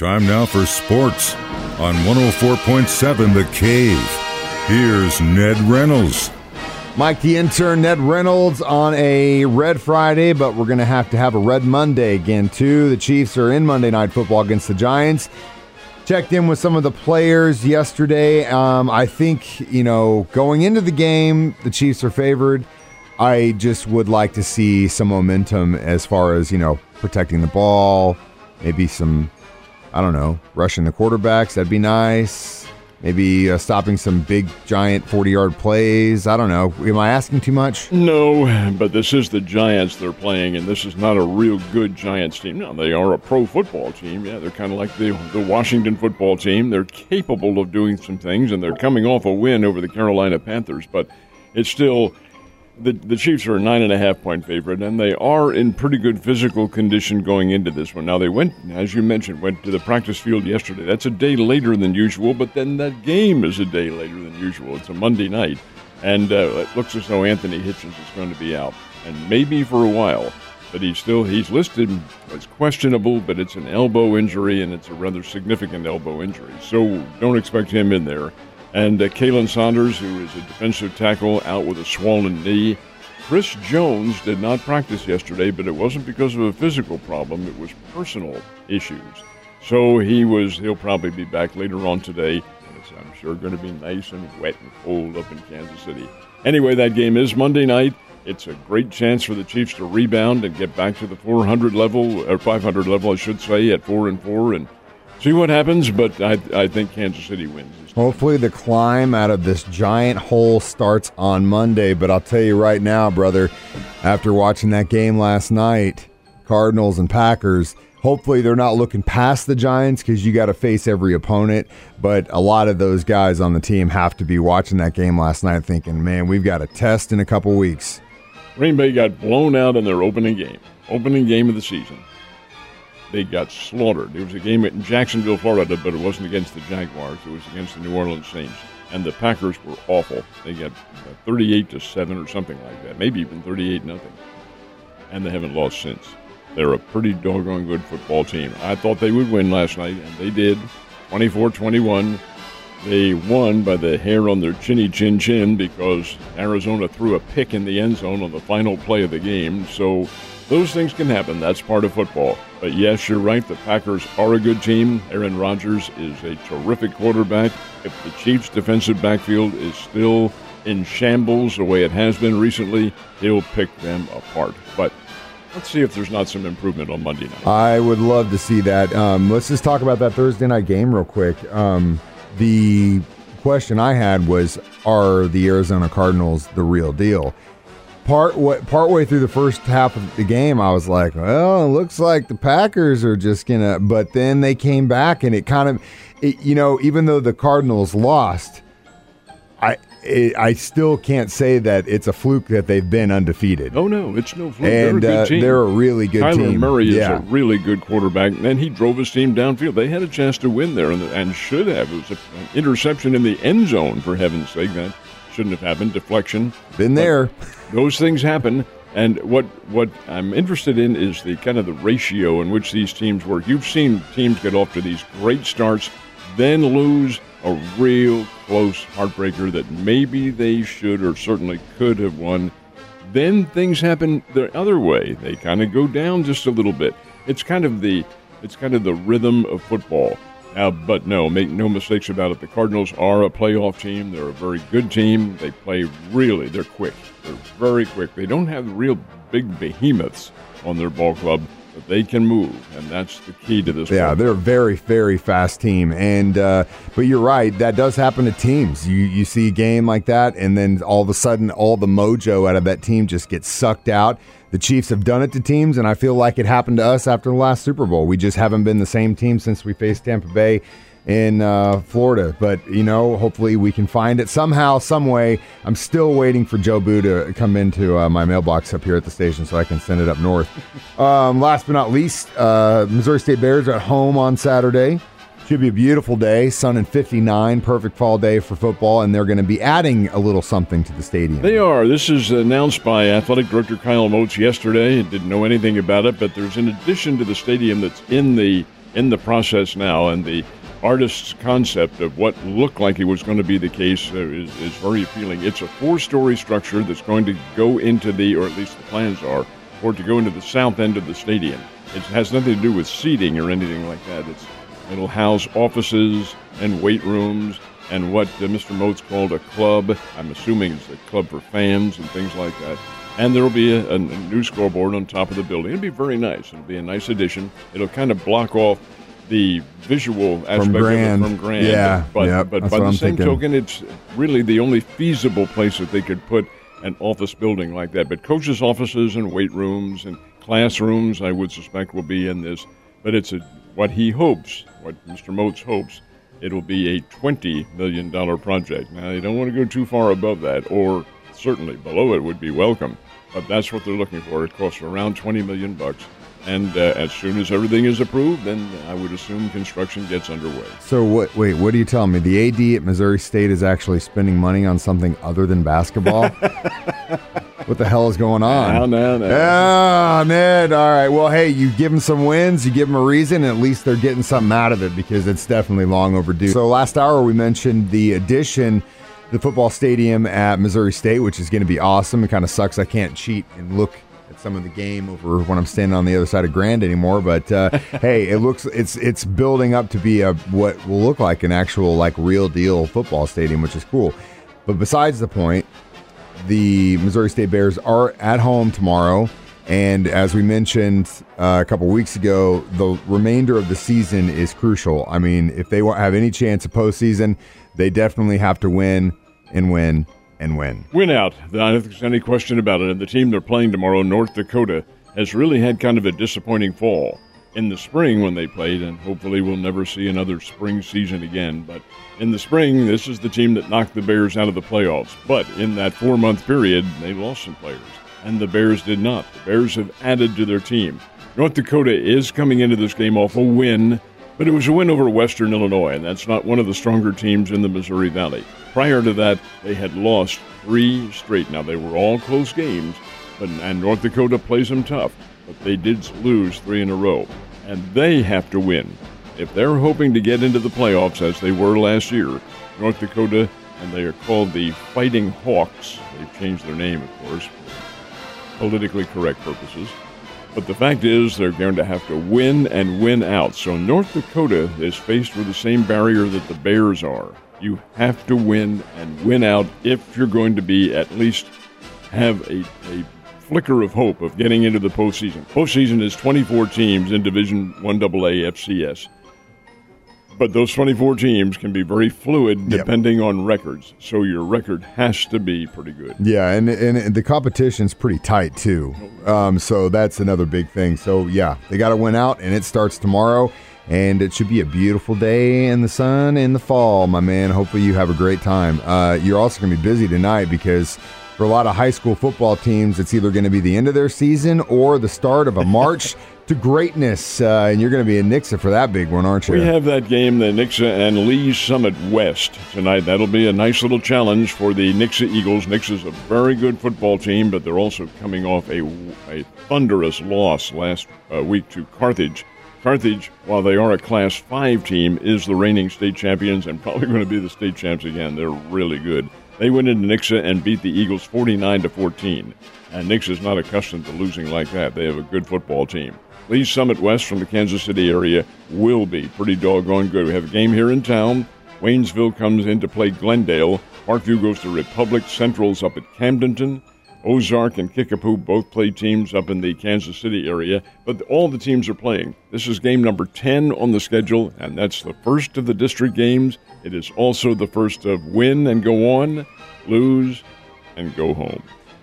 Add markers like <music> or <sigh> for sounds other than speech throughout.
Time now for sports on 104.7 The Cave. Here's Ned Reynolds. Mike the intern, Ned Reynolds on a Red Friday, but we're going to have to have a Red Monday again, too. The Chiefs are in Monday Night Football against the Giants. Checked in with some of the players yesterday. Um, I think, you know, going into the game, the Chiefs are favored. I just would like to see some momentum as far as, you know, protecting the ball, maybe some, I don't know, rushing the quarterbacks. That'd be nice. Maybe uh, stopping some big giant 40 yard plays. I don't know. Am i asking too much? No but this is the giants they're playing and this is not a real good giants team. No they are a pro football team. Yeah they're kind of like the, the washington football team. They're capable of doing some things and they're coming off a win over the carolina panthers but it's still the, the Chiefs are a nine and a half point favorite, and they are in pretty good physical condition going into this one. Now they went, as you mentioned, went to the practice field yesterday. That's a day later than usual, but then that game is a day later than usual. It's a Monday night, and uh, it looks as though Anthony Hitchens is going to be out, and maybe for a while. But he's still he's listed as questionable, but it's an elbow injury, and it's a rather significant elbow injury. So don't expect him in there. And uh, Khalen Saunders, who is a defensive tackle, out with a swollen knee. Chris Jones did not practice yesterday, but it wasn't because of a physical problem, it was personal issues. So he was he'll probably be back later on today. And it's, I'm sure going to be nice and wet and cold up in Kansas City. Anyway, that game is Monday night. It's a great chance for the Chiefs to rebound and get back to the 400 level or 500 level, I should say, at four and four, and see what happens. But I, I think Kansas City wins. Hopefully, the climb out of this giant hole starts on Monday. But I'll tell you right now, brother, after watching that game last night, Cardinals and Packers, hopefully they're not looking past the Giants because you got to face every opponent. But a lot of those guys on the team have to be watching that game last night thinking, man, we've got a test in a couple weeks. Green Bay got blown out in their opening game, opening game of the season they got slaughtered. It was a game in Jacksonville, Florida, but it wasn't against the Jaguars. It was against the New Orleans Saints, and the Packers were awful. They got 38 to seven or something like that, maybe even 38 nothing, and they haven't lost since. They're a pretty doggone good football team. I thought they would win last night, and they did, 24-21. They won by the hair on their chinny chin chin because Arizona threw a pick in the end zone on the final play of the game. So those things can happen. That's part of football. But yes, you're right. The Packers are a good team. Aaron Rodgers is a terrific quarterback. If the Chiefs' defensive backfield is still in shambles the way it has been recently, he'll pick them apart. But let's see if there's not some improvement on Monday night. I would love to see that. Um, let's just talk about that Thursday night game real quick. Um, the question I had was Are the Arizona Cardinals the real deal? part what part way through the first half of the game, I was like, well, it looks like the Packers are just gonna. But then they came back, and it kind of, it, you know, even though the Cardinals lost, I. It, I still can't say that it's a fluke that they've been undefeated. Oh no, it's no fluke. And they're a, uh, they're a really good Kyler team. Murray is yeah. a really good quarterback, and he drove his team downfield. They had a chance to win there, and, and should have. It was a, an interception in the end zone, for heaven's sake. That shouldn't have happened. Deflection. Been there. those things happen. And what what I'm interested in is the kind of the ratio in which these teams work. You've seen teams get off to these great starts, then lose a real close heartbreaker that maybe they should or certainly could have won. Then things happen the other way. They kind of go down just a little bit. It's kind of the it's kind of the rhythm of football. Uh, but no, make no mistakes about it. The Cardinals are a playoff team. They're a very good team. They play really. They're quick. They're very quick. They don't have real big behemoths on their ball club, but they can move, and that's the key to this. Yeah, ball. they're a very, very fast team, and uh, but you're right. That does happen to teams. You you see a game like that, and then all of a sudden, all the mojo out of that team just gets sucked out. The Chiefs have done it to teams, and I feel like it happened to us after the last Super Bowl. We just haven't been the same team since we faced Tampa Bay in uh, Florida. But, you know, hopefully we can find it somehow, some way. I'm still waiting for Joe Boo to come into uh, my mailbox up here at the station so I can send it up north. <laughs> Um, last but not least, uh, Missouri State Bears are at home on Saturday. Should be a beautiful day, sun and 59, perfect fall day for football, and they're going to be adding a little something to the stadium. They are. This is announced by Athletic Director Kyle Moats yesterday. Didn't know anything about it, but there's an addition to the stadium that's in the in the process now, and the artist's concept of what looked like it was going to be the case uh, is, is very appealing. It's a four-story structure that's going to go into the, or at least the plans are, for it to go into the south end of the stadium. It has nothing to do with seating or anything like that. It's it'll house offices and weight rooms and what uh, Mr. Moats called a club. I'm assuming it's a club for fans and things like that. And there will be a, a new scoreboard on top of the building. It'll be very nice. It'll be a nice addition. It'll kind of block off the visual aspect Grand. of it from Grand. Yeah, but yep, but by the I'm same thinking. token, it's really the only feasible place that they could put an office building like that. But coaches' offices and weight rooms and classrooms, I would suspect, will be in this. But it's a, what he hopes, what Mr. Moats hopes, it'll be a twenty million dollar project. Now they don't want to go too far above that, or certainly below it would be welcome. But that's what they're looking for. It costs around twenty million bucks. And uh, as soon as everything is approved, then I would assume construction gets underway. So what? Wait, what are you telling me? The AD at Missouri State is actually spending money on something other than basketball. <laughs> what the hell is going on? Now, now, now. Ah, Ned. All right. Well, hey, you give them some wins, you give them a reason, and at least they're getting something out of it because it's definitely long overdue. So last hour we mentioned the addition, the football stadium at Missouri State, which is going to be awesome. It kind of sucks I can't cheat and look at some of the game over when I'm standing on the other side of Grand anymore. But uh, <laughs> hey, it looks it's it's building up to be a what will look like an actual like real deal football stadium, which is cool. But besides the point, the Missouri State Bears are at home tomorrow. And as we mentioned uh, a couple weeks ago, the remainder of the season is crucial. I mean, if they have any chance of postseason, they definitely have to win and win and win. win out. I don't think there's any question about it. And the team they're playing tomorrow, North Dakota, has really had kind of a disappointing fall in the spring when they played, and hopefully we'll never see another spring season again. But in the spring, this is the team that knocked the Bears out of the playoffs. But in that four month period, they lost some players, and the Bears did not. The Bears have added to their team. North Dakota is coming into this game off a win, but it was a win over Western Illinois, and that's not one of the stronger teams in the Missouri Valley. Prior to that, they had lost three straight. Now, they were all close games, but and North Dakota plays them tough, but they did lose three in a row, and they have to win. If they're hoping to get into the playoffs as they were last year, North Dakota, and they are called the Fighting Hawks. They've changed their name, of course, for politically correct purposes. But the fact is, they're going to have to win and win out. So North Dakota is faced with the same barrier that the Bears are. You have to win and win out if you're going to be at least have a, a flicker of hope of getting into the postseason. Postseason is 24 teams in Division 1AA FCS. But those 24 teams can be very fluid Yep. depending on records. So your record has to be pretty good. Yeah, and and the competition's pretty tight too. Um, so that's another big thing. So yeah, they got to win out, and it starts tomorrow. And it should be a beautiful day in the sun in the fall, my man. Hopefully you have a great time. Uh, you're also going to be busy tonight because for a lot of high school football teams, it's either going to be the end of their season or the start of a march <laughs> to greatness. Uh, and you're going to be in Nixa for that big one, aren't you? We have that game, the Nixa and Lee Summit West tonight. That'll be a nice little challenge for the Nixa Eagles. Nixa's a very good football team, but they're also coming off a, a thunderous loss last uh, week to Carthage. Carthage, while they are a Class 5 team, is the reigning state champions and probably going to be the state champs again. They're really good. They went into Nixa and beat the Eagles 49 to 14. And Nixa's not accustomed to losing like that. They have a good football team. Lee Summit West from the Kansas City area will be pretty doggone good. We have a game here in town. Waynesville comes in to play Glendale. Parkview goes to Republic. Central's up at Camdenton. Ozark and Kickapoo both play teams up in the Kansas City area, but all the teams are playing. This is game number 10 on the schedule, and that's the first of the district games. It is also the first of win and go on, lose and go home.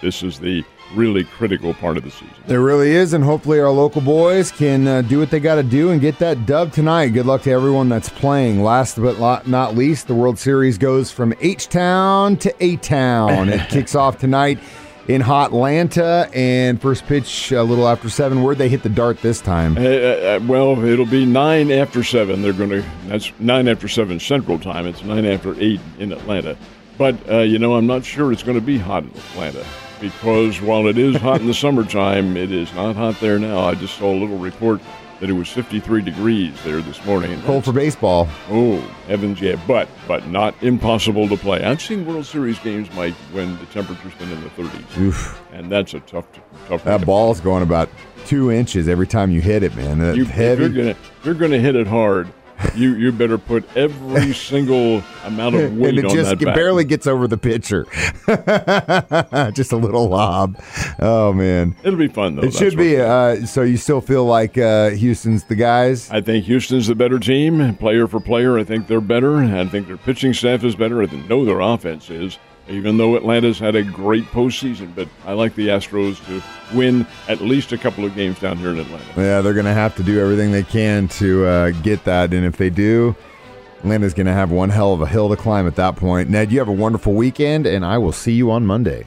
This is the really critical part of the season. There really is, and hopefully our local boys can uh, do what they got to do and get that dub tonight. Good luck to everyone that's playing. Last but not least, the World Series goes from H Town to A Town. it <laughs> kicks off tonight in Hotlanta, and first pitch a little after seven. Where'd they hit the dart this time? Uh, uh, well, it'll be nine after seven. They're going to. That's nine after seven Central Time. It's nine after eight in Atlanta. But uh, you know, I'm not sure it's going to be hot in Atlanta because while it is hot in the <laughs> summertime, it is not hot there now. I just saw a little report that it was 53 degrees there this morning. Cold for baseball. Oh, heavens, yeah. But but not impossible to play. I've seen World Series games, Mike, when the temperature's been in the 30s. Oof. And that's a tough, tough That ball's going about two inches every time you hit it, man. That's you, heavy. You're gonna, if you're gonna hit it hard. You you better put every single amount of weight <laughs> and it on just that it bat. barely gets over the pitcher. <laughs> just a little lob. Oh man, It'll be fun though. it should be. Uh, so you still feel like uh, Houston's the guys? I think Houston's the better team, player for player. I think they're better. I think their pitching staff is better. I know their offense is, even though Atlanta's had a great postseason. But I like the Astros to win at least a couple of games down here in Atlanta. Yeah, they're going to have to do everything they can to uh, get that, and if they do, Atlanta's going to have one hell of a hill to climb at that point. Ned, you have a wonderful weekend, and I will see you on Monday.